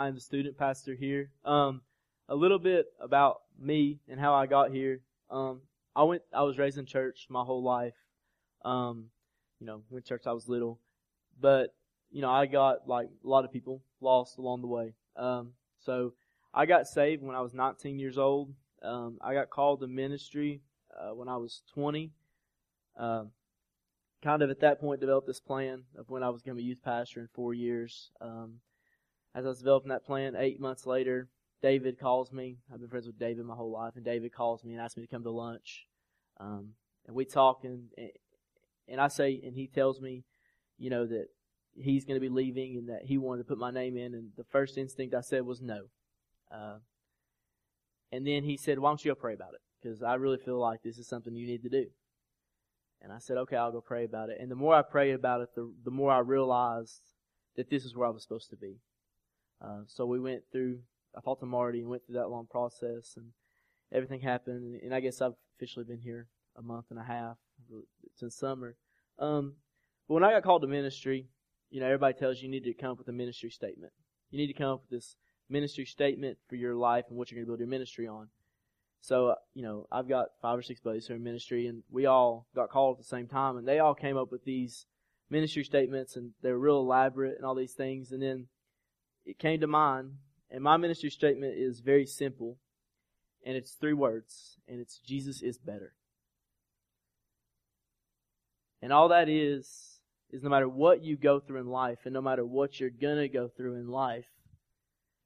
I'm the student pastor here. Um, a little bit about me and how I got here. Um, I went, I was raised in church my whole life. Um, you know, went to church I was little, but you know, I got like a lot of people lost along the way. Um, so I got saved when I was 19 years old. Um, I got called to ministry uh, when I was 20. Um, kind of at that point developed this plan of when I was going to be youth pastor in four years. Um, as I was developing that plan, eight months later, David calls me. I've been friends with David my whole life, and David calls me and asks me to come to lunch. Um, and we talk, and and I say, and he tells me, you know, that he's going to be leaving and that he wanted to put my name in. And the first instinct I said was no. Uh, and then he said, "Why don't you go pray about it? Because I really feel like this is something you need to do." And I said, "Okay, I'll go pray about it." And the more I prayed about it, the the more I realized that this is where I was supposed to be. Uh, so we went through. I talked to Marty and went through that long process, and everything happened. And I guess I've officially been here a month and a half since summer. Um, but when I got called to ministry, you know, everybody tells you you need to come up with a ministry statement. You need to come up with this ministry statement for your life and what you're going to build your ministry on. So, uh, you know, I've got five or six buddies who are in ministry, and we all got called at the same time, and they all came up with these ministry statements, and they were real elaborate and all these things. And then it came to mind, and my ministry statement is very simple, and it's three words, and it's Jesus is better. And all that is, is no matter what you go through in life, and no matter what you're gonna go through in life,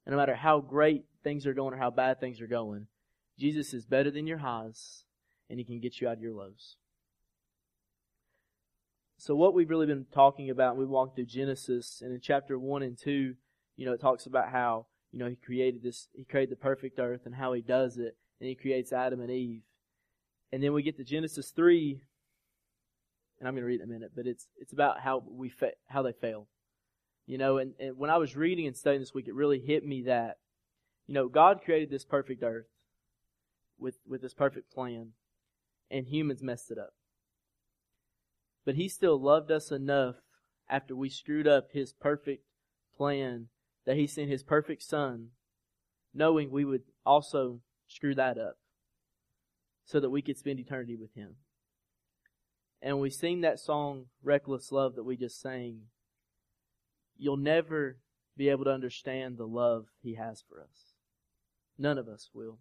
and no matter how great things are going or how bad things are going, Jesus is better than your highs, and He can get you out of your lows. So what we've really been talking about, we walked through Genesis, and in chapter 1 and 2, you know, it talks about how, you know, He created this, He created the perfect earth and how He does it, and He creates Adam and Eve. And then we get to Genesis 3, and I'm going to read it in a minute, but it's, it's about how we, fa- how they fail. You know, and, and when I was reading and studying this week, it really hit me that, you know, God created this perfect earth with, with this perfect plan, and humans messed it up. But He still loved us enough after we screwed up His perfect plan that He sent His perfect Son, knowing we would also screw that up so that we could spend eternity with Him. And we sing that song, Reckless Love, that we just sang you'll never be able to understand the love He has for us. None of us will.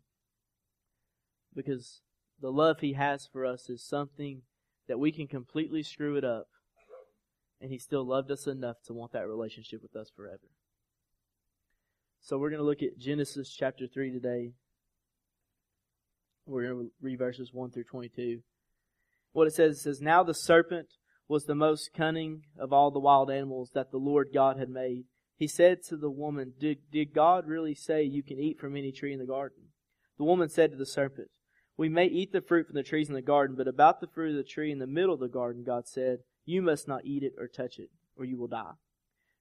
Because the love He has for us is something that we can completely screw it up, and He still loved us enough to want that relationship with us forever. So we're going to look at Genesis chapter 3 today. We're going to read verses 1 through 22. What it says, it says, Now the serpent was the most cunning of all the wild animals that the Lord God had made. He said to the woman, did, did God really say you can eat from any tree in the garden? The woman said to the serpent, We may eat the fruit from the trees in the garden, but about the fruit of the tree in the middle of the garden, God said, You must not eat it or touch it, or you will die.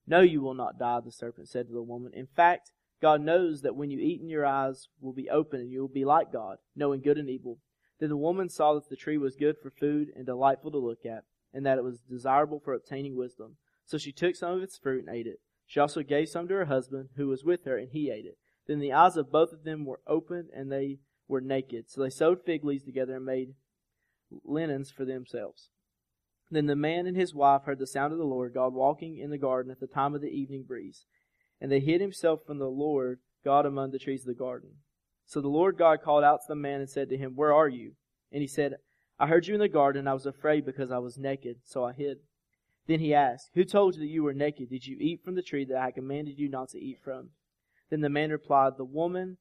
No, you will not die, the serpent said to the woman. In fact, God knows that when you eat, and your eyes will be open, and you will be like God, knowing good and evil. Then the woman saw that the tree was good for food and delightful to look at and that it was desirable for obtaining wisdom. So she took some of its fruit and ate it. She also gave some to her husband, who was with her, and he ate it. Then the eyes of both of them were opened, and they were naked. So they sewed fig leaves together and made linens for themselves. Then the man and his wife heard the sound of the Lord God walking in the garden at the time of the evening breeze. And they hid himself from the Lord God among the trees of the garden. So the Lord God called out to the man and said to him, Where are you? And he said, I heard you in the garden. and I was afraid because I was naked, so I hid. Then he asked, Who told you that you were naked? Did you eat from the tree that I commanded you not to eat from? Then the man replied, The woman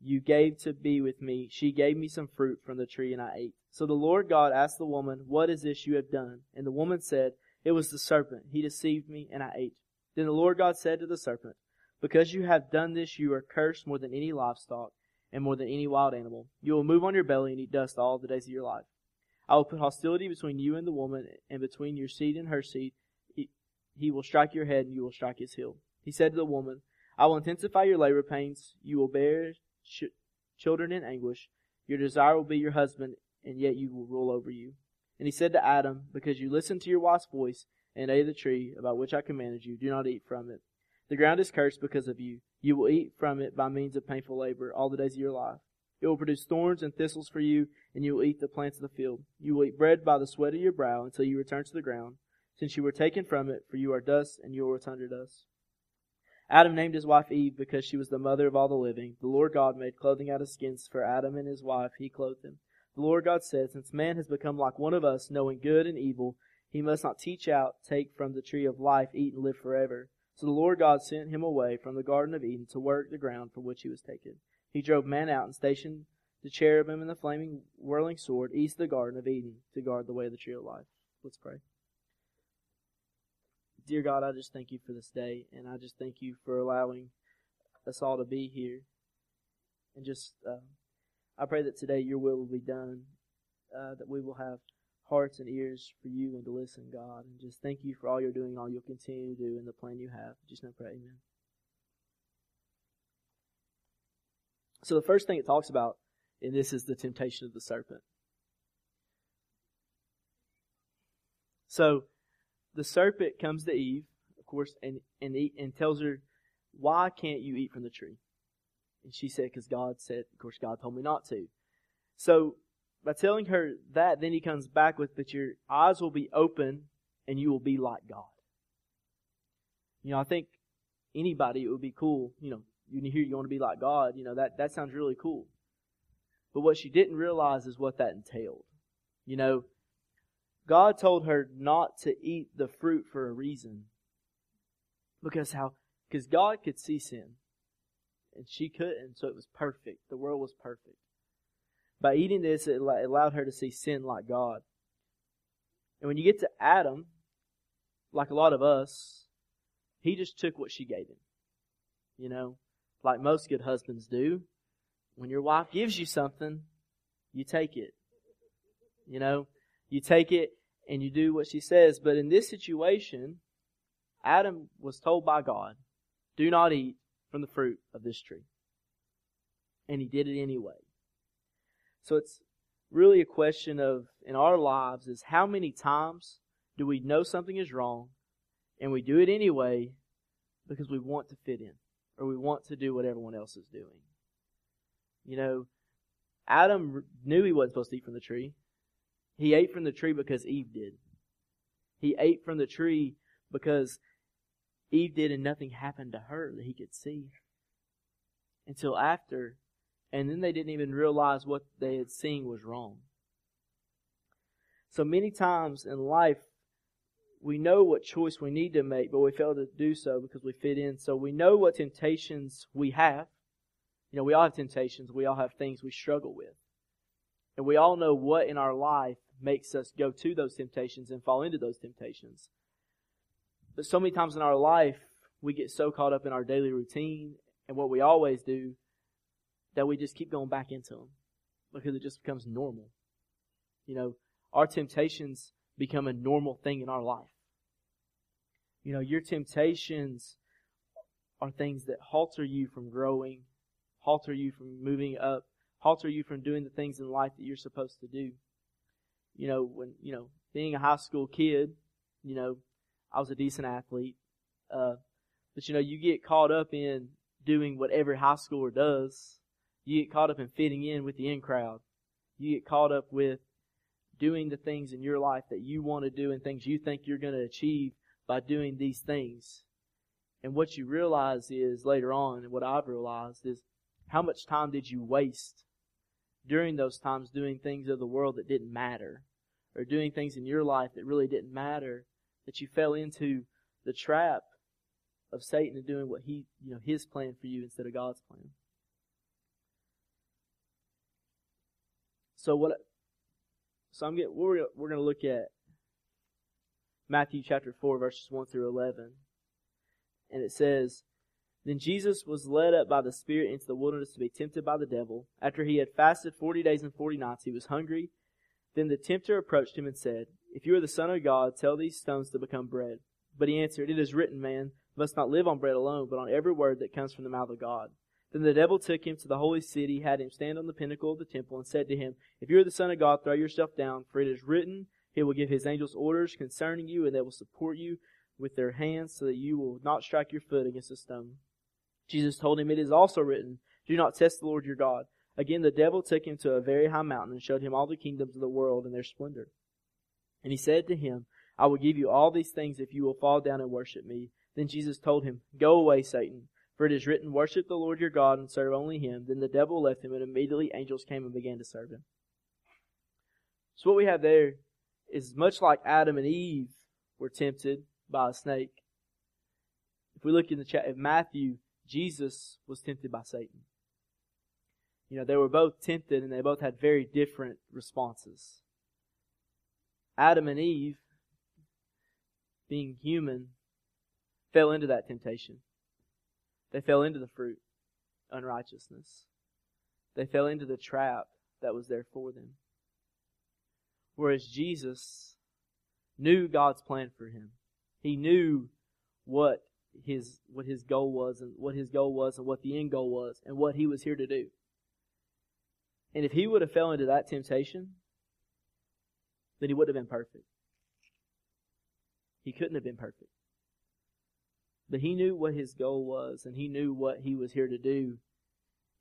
you gave to be with me, she gave me some fruit from the tree, and I ate. So the Lord God asked the woman, What is this you have done? And the woman said, It was the serpent. He deceived me, and I ate. Then the Lord God said to the serpent, Because you have done this, you are cursed more than any livestock and more than any wild animal. You will move on your belly and eat dust all the days of your life. I will put hostility between you and the woman, and between your seed and her seed. He, he will strike your head, and you will strike his heel. He said to the woman, I will intensify your labor pains. You will bear ch- children in anguish. Your desire will be your husband, and yet you will rule over you. And he said to Adam, Because you listened to your wife's voice and ate the tree about which I commanded you, do not eat from it. The ground is cursed because of you. You will eat from it by means of painful labor all the days of your life. It will produce thorns and thistles for you, and you will eat the plants of the field. You will eat bread by the sweat of your brow until you return to the ground, since you were taken from it, for you are dust, and you will return to dust. Adam named his wife Eve because she was the mother of all the living. The Lord God made clothing out of skins for Adam and his wife. He clothed them. The Lord God said, Since man has become like one of us, knowing good and evil, he must not teach out, take from the tree of life, eat and live forever. So the Lord God sent him away from the Garden of Eden to work the ground from which he was taken. He drove man out and stationed the cherubim and the flaming whirling sword east of the Garden of Eden to guard the way of the tree of life. Let's pray. Dear God, I just thank you for this day, and I just thank you for allowing us all to be here. And just, uh, I pray that today your will will be done, uh, that we will have hearts and ears for you and to listen, God. And just thank you for all you're doing all you'll continue to do in the plan you have. Just now pray, amen. So the first thing it talks about in this is the temptation of the serpent. So the serpent comes to Eve, of course, and and, eat, and tells her, "Why can't you eat from the tree?" And she said, "Because God said, of course, God told me not to." So by telling her that, then he comes back with, "But your eyes will be open, and you will be like God." You know, I think anybody it would be cool. You know, you hear you want to be like God. You know that that sounds really cool. But what she didn't realize is what that entailed. You know, God told her not to eat the fruit for a reason. Because how? Because God could see sin. And she couldn't, so it was perfect. The world was perfect. By eating this, it allowed her to see sin like God. And when you get to Adam, like a lot of us, he just took what she gave him. You know, like most good husbands do. When your wife gives you something, you take it. You know, you take it and you do what she says. But in this situation, Adam was told by God, do not eat from the fruit of this tree. And he did it anyway. So it's really a question of, in our lives, is how many times do we know something is wrong and we do it anyway because we want to fit in or we want to do what everyone else is doing? You know, Adam knew he wasn't supposed to eat from the tree. He ate from the tree because Eve did. He ate from the tree because Eve did and nothing happened to her that he could see. Until after, and then they didn't even realize what they had seen was wrong. So many times in life, we know what choice we need to make, but we fail to do so because we fit in. So we know what temptations we have. You know, we all have temptations. We all have things we struggle with. And we all know what in our life makes us go to those temptations and fall into those temptations. But so many times in our life, we get so caught up in our daily routine and what we always do that we just keep going back into them because it just becomes normal. You know, our temptations become a normal thing in our life. You know, your temptations are things that halter you from growing halter you from moving up, halter you from doing the things in life that you're supposed to do. You know, when, you know, being a high school kid, you know, I was a decent athlete. Uh, but you know, you get caught up in doing what every high schooler does. You get caught up in fitting in with the in crowd. You get caught up with doing the things in your life that you want to do and things you think you're going to achieve by doing these things. And what you realize is later on, and what I've realized is how much time did you waste during those times doing things of the world that didn't matter? Or doing things in your life that really didn't matter? That you fell into the trap of Satan and doing what he, you know, his plan for you instead of God's plan. So what? So I'm getting. We're we're going to look at Matthew chapter four, verses one through eleven, and it says, then Jesus was led up by the Spirit into the wilderness to be tempted by the devil. After he had fasted forty days and forty nights, he was hungry. Then the tempter approached him and said, If you are the Son of God, tell these stones to become bread. But he answered, It is written, man must not live on bread alone, but on every word that comes from the mouth of God. Then the devil took him to the holy city, had him stand on the pinnacle of the temple, and said to him, If you are the Son of God, throw yourself down, for it is written, He will give His angels orders concerning you, and they will support you with their hands, so that you will not strike your foot against a stone. Jesus told him, It is also written, Do not test the Lord your God. Again, the devil took him to a very high mountain and showed him all the kingdoms of the world and their splendor. And he said to him, I will give you all these things if you will fall down and worship me. Then Jesus told him, Go away, Satan, for it is written, Worship the Lord your God and serve only him. Then the devil left him, and immediately angels came and began to serve him. So what we have there is much like Adam and Eve were tempted by a snake. If we look in the chat of Matthew, Jesus was tempted by Satan. You know, they were both tempted and they both had very different responses. Adam and Eve, being human, fell into that temptation. They fell into the fruit, unrighteousness. They fell into the trap that was there for them. Whereas Jesus knew God's plan for him. He knew what his what his goal was and what his goal was and what the end goal was and what he was here to do. And if he would have fell into that temptation, then he would have been perfect. He couldn't have been perfect. But he knew what his goal was and he knew what he was here to do.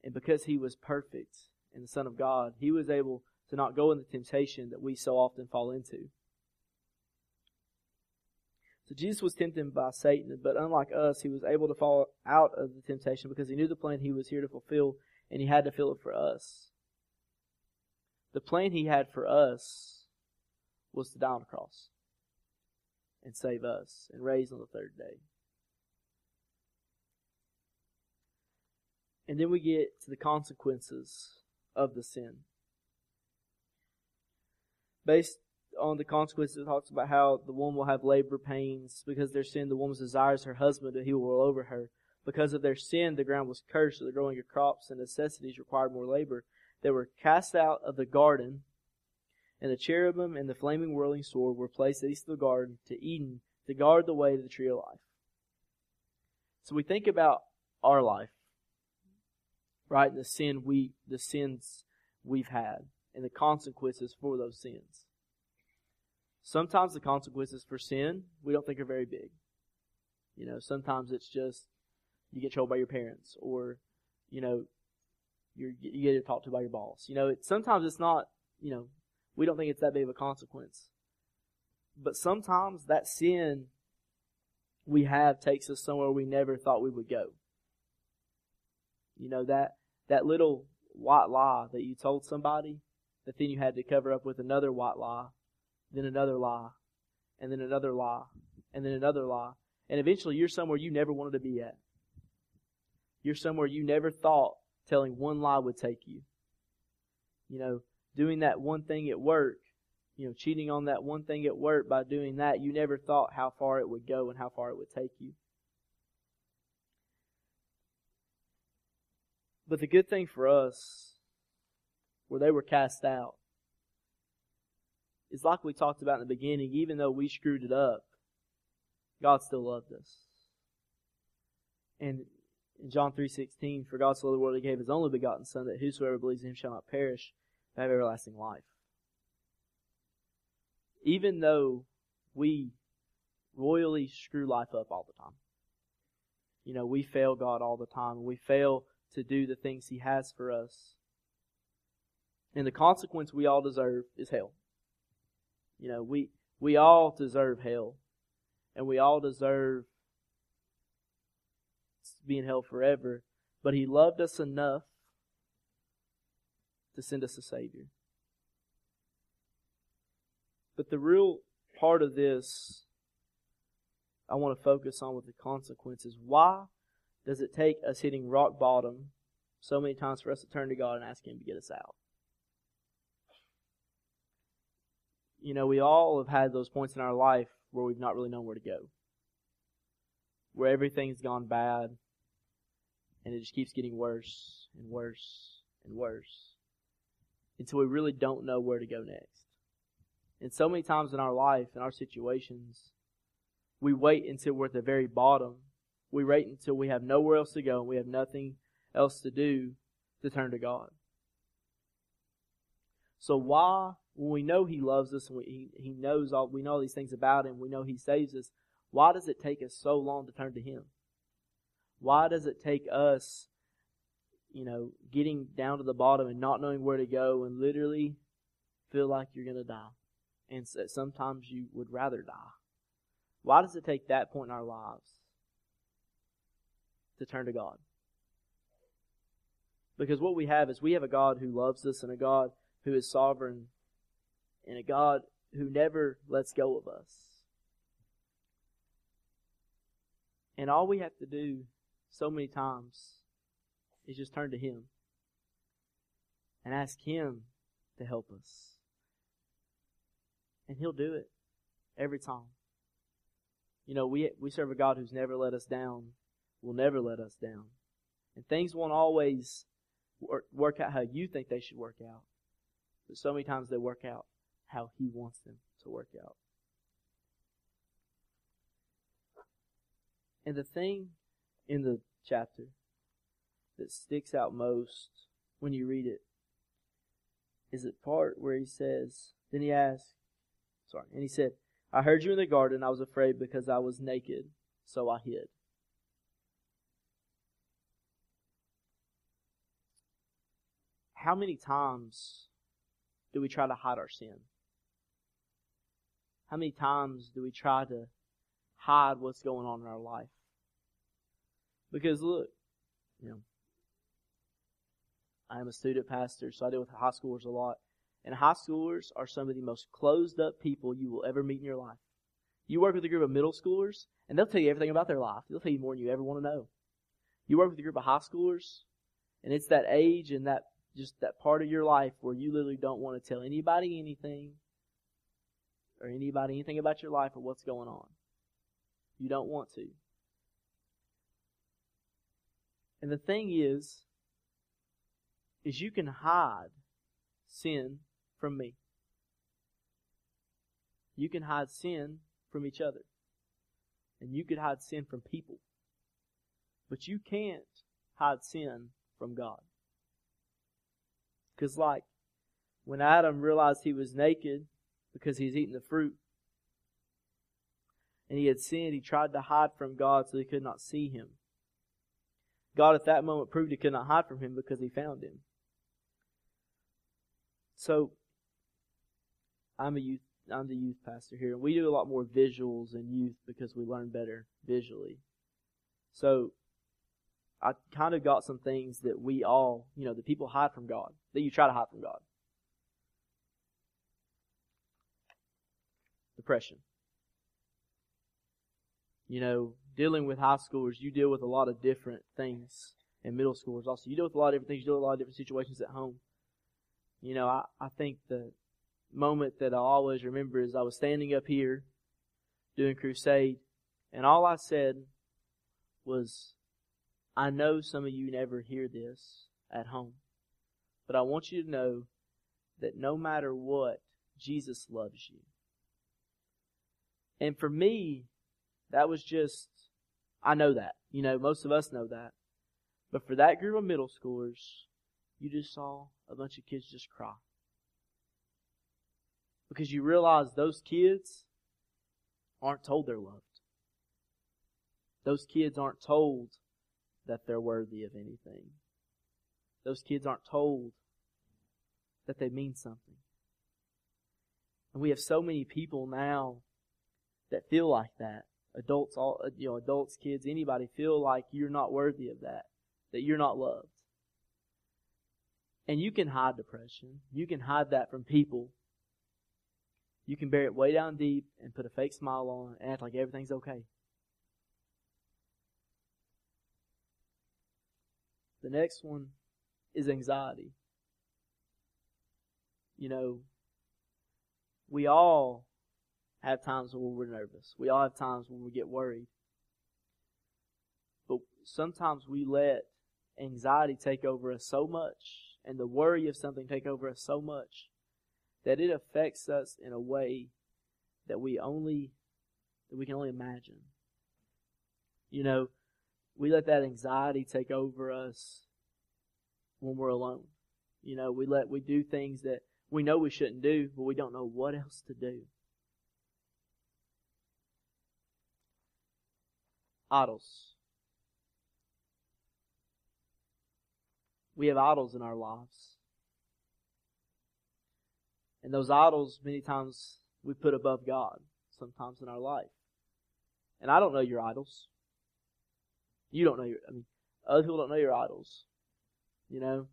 And because he was perfect and the Son of God, he was able to not go in the temptation that we so often fall into. So Jesus was tempted by Satan, but unlike us, he was able to fall out of the temptation because he knew the plan he was here to fulfill and he had to fill it for us. The plan he had for us was to die on the cross and save us and raise on the third day. And then we get to the consequences of the sin. Based on the consequences, it talks about how the woman will have labor pains because their sin. The woman desires her husband, and he will rule over her. Because of their sin, the ground was cursed, so the growing of crops and necessities required more labor. They were cast out of the garden, and the cherubim and the flaming whirling sword were placed east of the garden to Eden to guard the way to the tree of life. So we think about our life, right? The sin we, the sins we've had, and the consequences for those sins. Sometimes the consequences for sin we don't think are very big. You know, sometimes it's just you get told by your parents, or you know, you you get talked to by your boss. You know, it, sometimes it's not. You know, we don't think it's that big of a consequence. But sometimes that sin we have takes us somewhere we never thought we would go. You know that that little white lie that you told somebody that then you had to cover up with another white lie then another lie, and then another lie, and then another lie. And eventually you're somewhere you never wanted to be at. You're somewhere you never thought telling one lie would take you. You know, doing that one thing at work, you know, cheating on that one thing at work by doing that, you never thought how far it would go and how far it would take you. But the good thing for us, where they were cast out, is like we talked about in the beginning, even though we screwed it up, God still loved us. And in John 3.16, for God so loved the world he gave his only begotten Son, that whosoever believes in him shall not perish, but have everlasting life. Even though we royally screw life up all the time. You know, we fail God all the time. We fail to do the things he has for us. And the consequence we all deserve is hell. You know, we we all deserve hell, and we all deserve be in hell forever. But He loved us enough to send us a Savior. But the real part of this I want to focus on with the consequences. Why does it take us hitting rock bottom so many times for us to turn to God and ask Him to get us out? you know, we all have had those points in our life where we've not really known where to go. Where everything's gone bad and it just keeps getting worse and worse and worse until we really don't know where to go next. And so many times in our life, in our situations, we wait until we're at the very bottom. We wait until we have nowhere else to go and we have nothing else to do to turn to God. So why when we know He loves us and we, he, he knows all, we know all these things about Him, we know He saves us, why does it take us so long to turn to Him? Why does it take us, you know, getting down to the bottom and not knowing where to go and literally feel like you're going to die? And sometimes you would rather die. Why does it take that point in our lives to turn to God? Because what we have is we have a God who loves us and a God who is sovereign and a God who never lets go of us. And all we have to do so many times is just turn to Him and ask Him to help us. And He'll do it every time. You know, we, we serve a God who's never let us down, will never let us down. And things won't always work, work out how you think they should work out. But so many times they work out how He wants them to work out. And the thing in the chapter that sticks out most when you read it is the part where he says, then he asked, sorry, and he said, I heard you in the garden. I was afraid because I was naked, so I hid. How many times do we try to hide our sin? How many times do we try to hide what's going on in our life? Because look, you know, I am a student pastor, so I deal with high schoolers a lot. And high schoolers are some of the most closed up people you will ever meet in your life. You work with a group of middle schoolers, and they'll tell you everything about their life. They'll tell you more than you ever want to know. You work with a group of high schoolers, and it's that age and that just that part of your life where you literally don't want to tell anybody anything or anybody anything about your life or what's going on. You don't want to. And the thing is, is you can hide sin from me. You can hide sin from each other. And you could hide sin from people. But you can't hide sin from God. Because, like, when Adam realized he was naked because he's eating the fruit, and he had sinned, he tried to hide from God so he could not see him. God at that moment proved he could not hide from him because he found him. So, I'm a youth, I'm the youth pastor here, and we do a lot more visuals in youth because we learn better visually. So, I kind of got some things that we all, you know, that people hide from God, that you try to hide from God. Depression. You know, dealing with high schoolers, you deal with a lot of different things, and middle schoolers also. You deal with a lot of different things. You deal with a lot of different situations at home. You know, I, I think the moment that I always remember is I was standing up here doing crusade, and all I said was, I know some of you never hear this at home, but I want you to know that no matter what, Jesus loves you. And for me, that was just I know that. You know, most of us know that. But for that group of middle schoolers, you just saw a bunch of kids just cry. Because you realize those kids aren't told they're loved. Those kids aren't told that they're worthy of anything. Those kids aren't told that they mean something. And we have so many people now that feel like that adults, all uh, you know, adults, kids, anybody feel like you're not worthy of that, that you're not loved. And you can hide depression. You can hide that from people. You can bury it way down deep and put a fake smile on and act like everything's okay. The next one is anxiety. You know, we all have times when we're nervous. We all have times when we get worried. But sometimes we let anxiety take over us so much and the worry of something take over us so much that it affects us in a way that we only that we can only imagine. You know, we let that anxiety take over us when we're alone. You know, we let we do things that we know we shouldn't do, but we don't know what else to do. Idols. we have idols in our lives. And those idols, many times, we put above God, sometimes in our life. And I don't know your idols. You don't know your, I mean, other people don't know your idols. You know?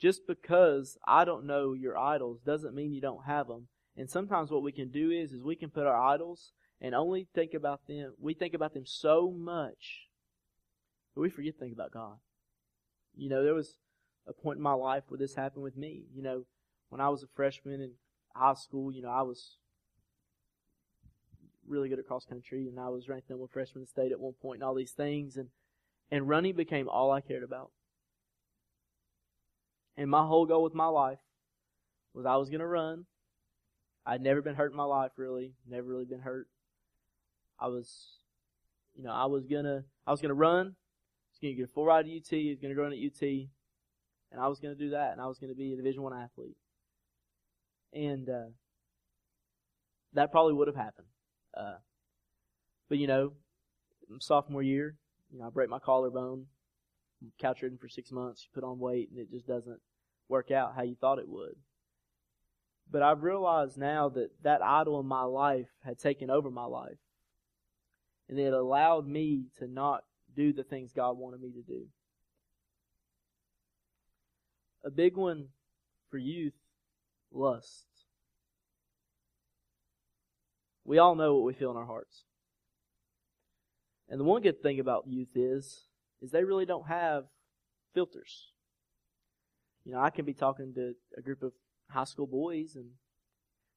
Just because I don't know your idols doesn't mean you don't have them. And sometimes what we can do is, is we can put our idols and only think about them. We think about them so much, but we forget to think about God. You know, there was a point in my life where this happened with me. You know, when I was a freshman in high school, you know, I was really good at cross country and I was ranked number one freshman state at one point and all these things and and running became all I cared about. And my whole goal with my life was I was going to run. I'd never been hurt in my life really, never really been hurt. I was you know, I was to I was to run. I was to get a full ride at UT, I was to run at UT, and I was to do that and I was to be a Division 1 athlete. And uh that probably would have happened. Uh, but you know, sophomore year, you know, I break my collarbone, couch ridden for six months, you put on weight, and it just doesn't work out how you thought it would. But I've realized now that that idol in my life had taken over my life. And it allowed me to not do the things God wanted me to do. A big one for youth, lust. We all know what we feel in our hearts. And the one good thing about youth is, is they really don't have filters. You know, I can be talking to a group of high school boys and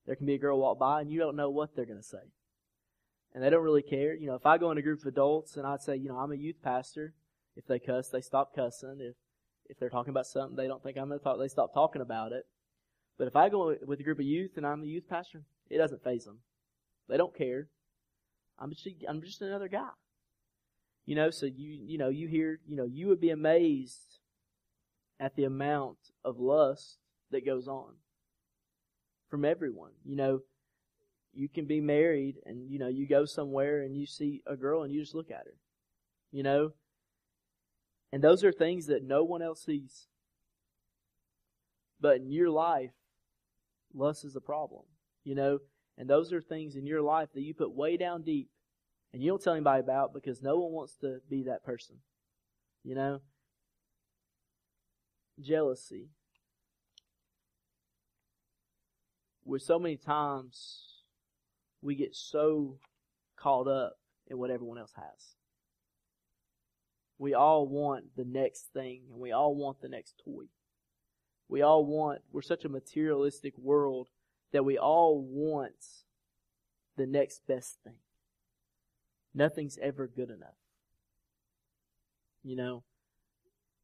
there can be a girl walk by and you don't know what they're going to say. And they don't really care. You know, if I go in a group of adults and I'd say, you know, I'm a youth pastor, if they cuss, they stop cussing. If, if they're talking about something they don't think I'm going to talk, they stop talking about it. But if I go with a group of youth and I'm the youth pastor, it doesn't phase them. They don't care. I'm just, I'm just another guy. You know, so you, you know, you hear, you know, you would be amazed at the amount of lust that goes on from everyone. You know, you can be married and, you know, you go somewhere and you see a girl and you just look at her. You know? And those are things that no one else sees. But in your life, lust is a problem. You know, and those are things in your life that you put way down deep and you don't tell anybody about because no one wants to be that person. You know? Jealousy. Where so many times we get so caught up in what everyone else has. We all want the next thing and we all want the next toy. We all want, we're such a materialistic world that we all want the next best thing. Nothing's ever good enough. You know,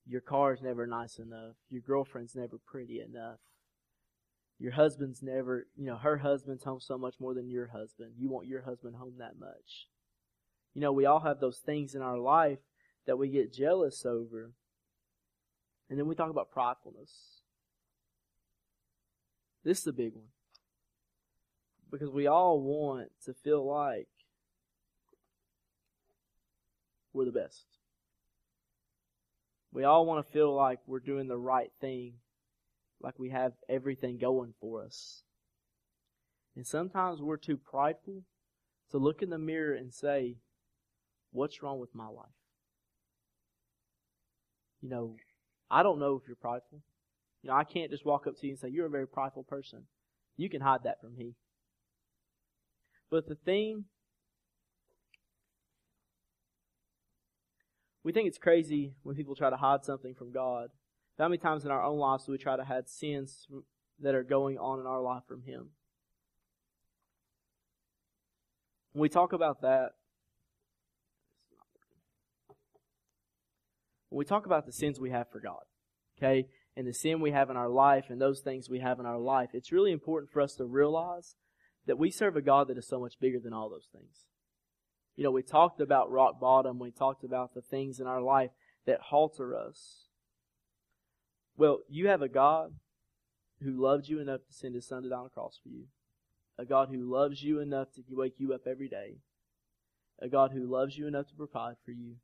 your car's never nice enough. Your girlfriend's never pretty enough. Your husband's never, you know, her husband's home so much more than your husband. You want your husband home that much. You know, we all have those things in our life that we get jealous over. And then we talk about pridefulness. This is a big one. Because we all want to feel like we're the best. We all want to feel like we're doing the right thing, like we have everything going for us. And sometimes we're too prideful to look in the mirror and say, What's wrong with my life? You know, I don't know if you're prideful. You know, I can't just walk up to you and say, You're a very prideful person. You can hide that from me. But the thing, we think it's crazy when people try to hide something from God. How many times in our own lives do we try to hide sins that are going on in our life from Him? When we talk about that, when we talk about the sins we have for God, okay, and the sin we have in our life and those things we have in our life, it's really important for us to realize that we serve a God that is so much bigger than all those things. You know, we talked about rock bottom. We talked about the things in our life that halter us. Well, you have a God who loved you enough to send his son to die on the cross for you. A God who loves you enough to wake you up every day. A God who loves you enough to provide for you.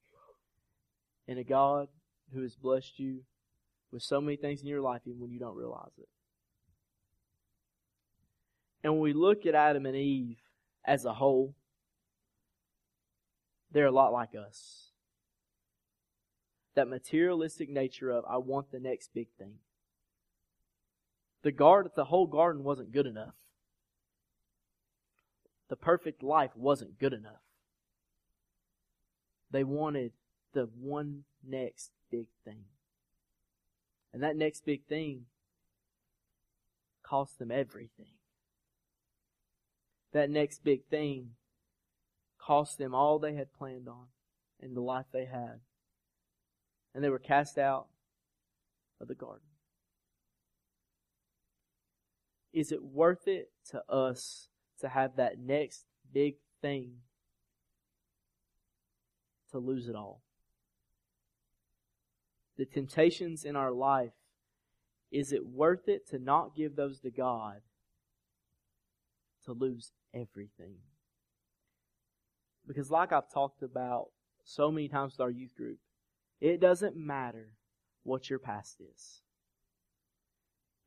And a God who has blessed you with so many things in your life even when you don't realize it. And when we look at Adam and Eve as a whole, they're a lot like us. That materialistic nature of, I want the next big thing. The guard, the whole garden wasn't good enough. The perfect life wasn't good enough. They wanted the one next big thing. And that next big thing cost them everything. That next big thing cost them all they had planned on and the life they had. And they were cast out of the garden. Is it worth it to us to have that next big thing to lose it all? the temptations in our life, is it worth it to not give those to God to lose everything? Because, like I've talked about so many times with our youth group, it doesn't matter what your past is.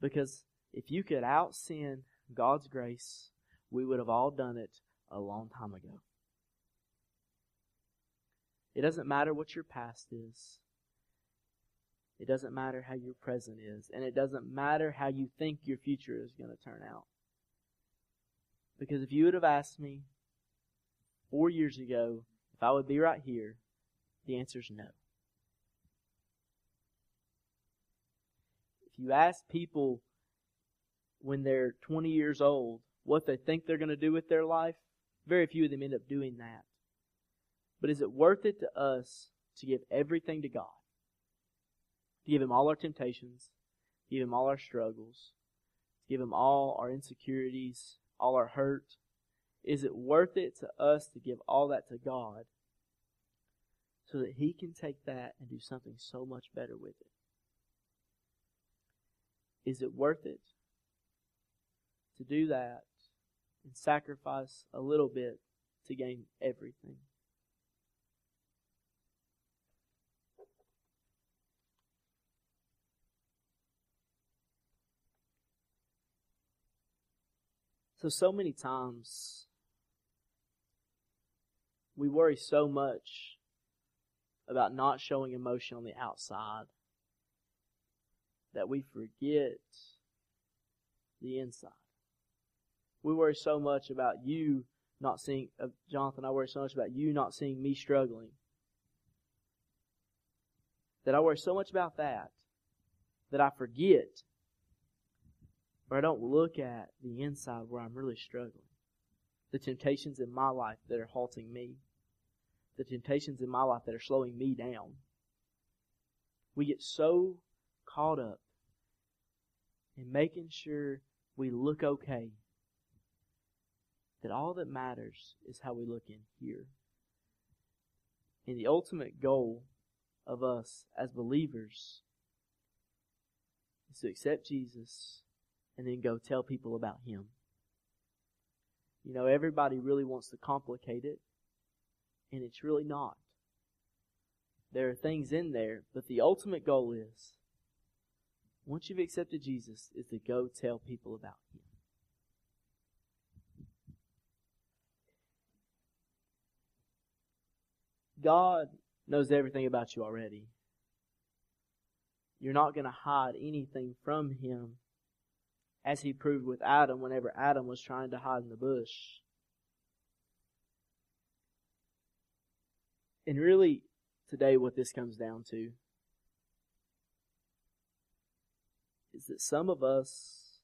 Because if you could out sin God's grace, we would have all done it a long time ago. It doesn't matter what your past is. It doesn't matter how your present is, and it doesn't matter how you think your future is going to turn out. Because if you would have asked me four years ago if I would be right here, the answer is no. You ask people when they're 20 years old what they think they're going to do with their life, very few of them end up doing that. But is it worth it to us to give everything to God? to give Him all our temptations, give Him all our struggles, give Him all our insecurities, all our hurt? Is it worth it to us to give all that to God so that He can take that and do something so much better with it? Is it worth it to do that and sacrifice a little bit to gain everything? So, so many times we worry so much about not showing emotion on the outside that we forget the inside. We worry so much about you not seeing, uh, Jonathan, I worry so much about you not seeing me struggling. That I worry so much about that that I forget or I don't look at the inside where I'm really struggling. The temptations in my life that are halting me. The temptations in my life that are slowing me down. We get so caught up in making sure we look okay that all that matters is how we look in here. And the ultimate goal of us as believers is to accept Jesus and then go tell people about Him. You know, everybody really wants to complicate it, and it's really not. There are things in there, but the ultimate goal is once you've accepted Jesus, is to go tell people about Him. God knows everything about you already. You're not going to hide anything from Him as he proved with Adam whenever Adam was trying to hide in the bush. And really, today, what this comes down to is that some of us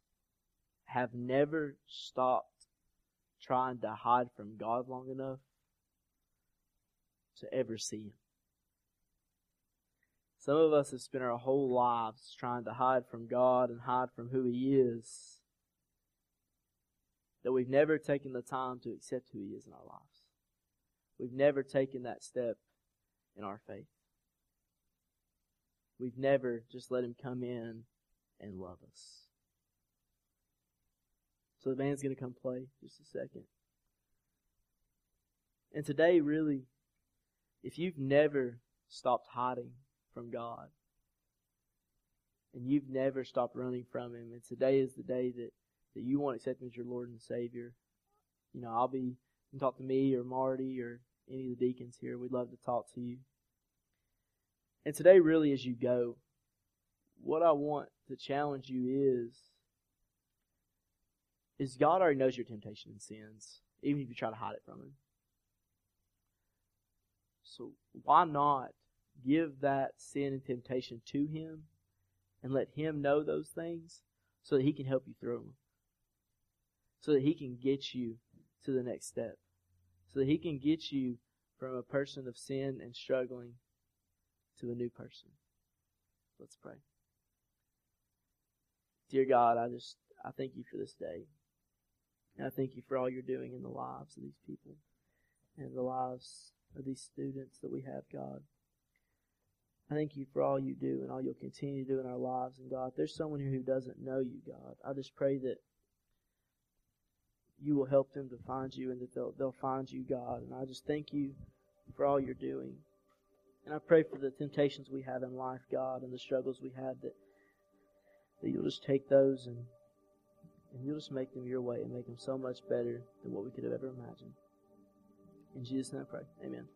have never stopped trying to hide from God long enough to ever see Him. Some of us have spent our whole lives trying to hide from God and hide from who He is. That we've never taken the time to accept who He is in our lives. We've never taken that step in our faith. We've never just let Him come in and love us. So the band's going to come play just a second. And today, really, if you've never stopped hiding from God. and you've never stopped running from Him, and today is the day that, that you want to accept Him as your Lord and Savior, you know, I'll be, you talk to me or Marty or any of the deacons here. We'd love to talk to you. And today, really, as you go, what I want to challenge you is, is God already knows your temptation and sins, even if you try to hide it from Him. So why not give that sin and temptation to Him and let Him know those things so that He can help you through them? So that He can get you to the next step. So that He can get you from a person of sin and struggling to a new person. Let's pray. Dear God, I just, I thank you for this day. And I thank you for all you're doing in the lives of these people and the lives of these students that we have, God. I thank you for all you do and all you'll continue to do in our lives. And God, there's someone here who doesn't know you, God, I just pray that you will help them to find you and that they'll, they'll find you, God. And I just thank you for all you're doing. And I pray for the temptations we have in life, God, and the struggles we have that, that you'll just take those and, and you'll just make them your way and make them so much better than what we could have ever imagined. In Jesus' name I pray. Amen.